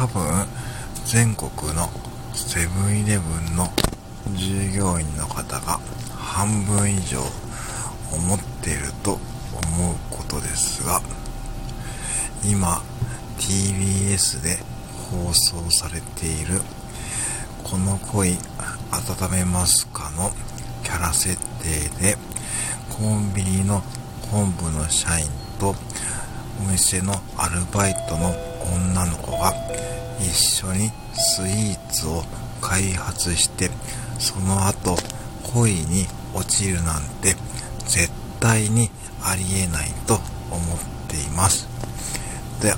多分全国のセブンイレブンの従業員の方が半分以上思っていると思うことですが今 TBS で放送されている「この恋温めますか?」のキャラ設定でコンビニの本部の社員とお店のアルバイトの女の子が一緒にスイーツを開発してその後恋に落ちるなんて絶対にありえないと思っています。で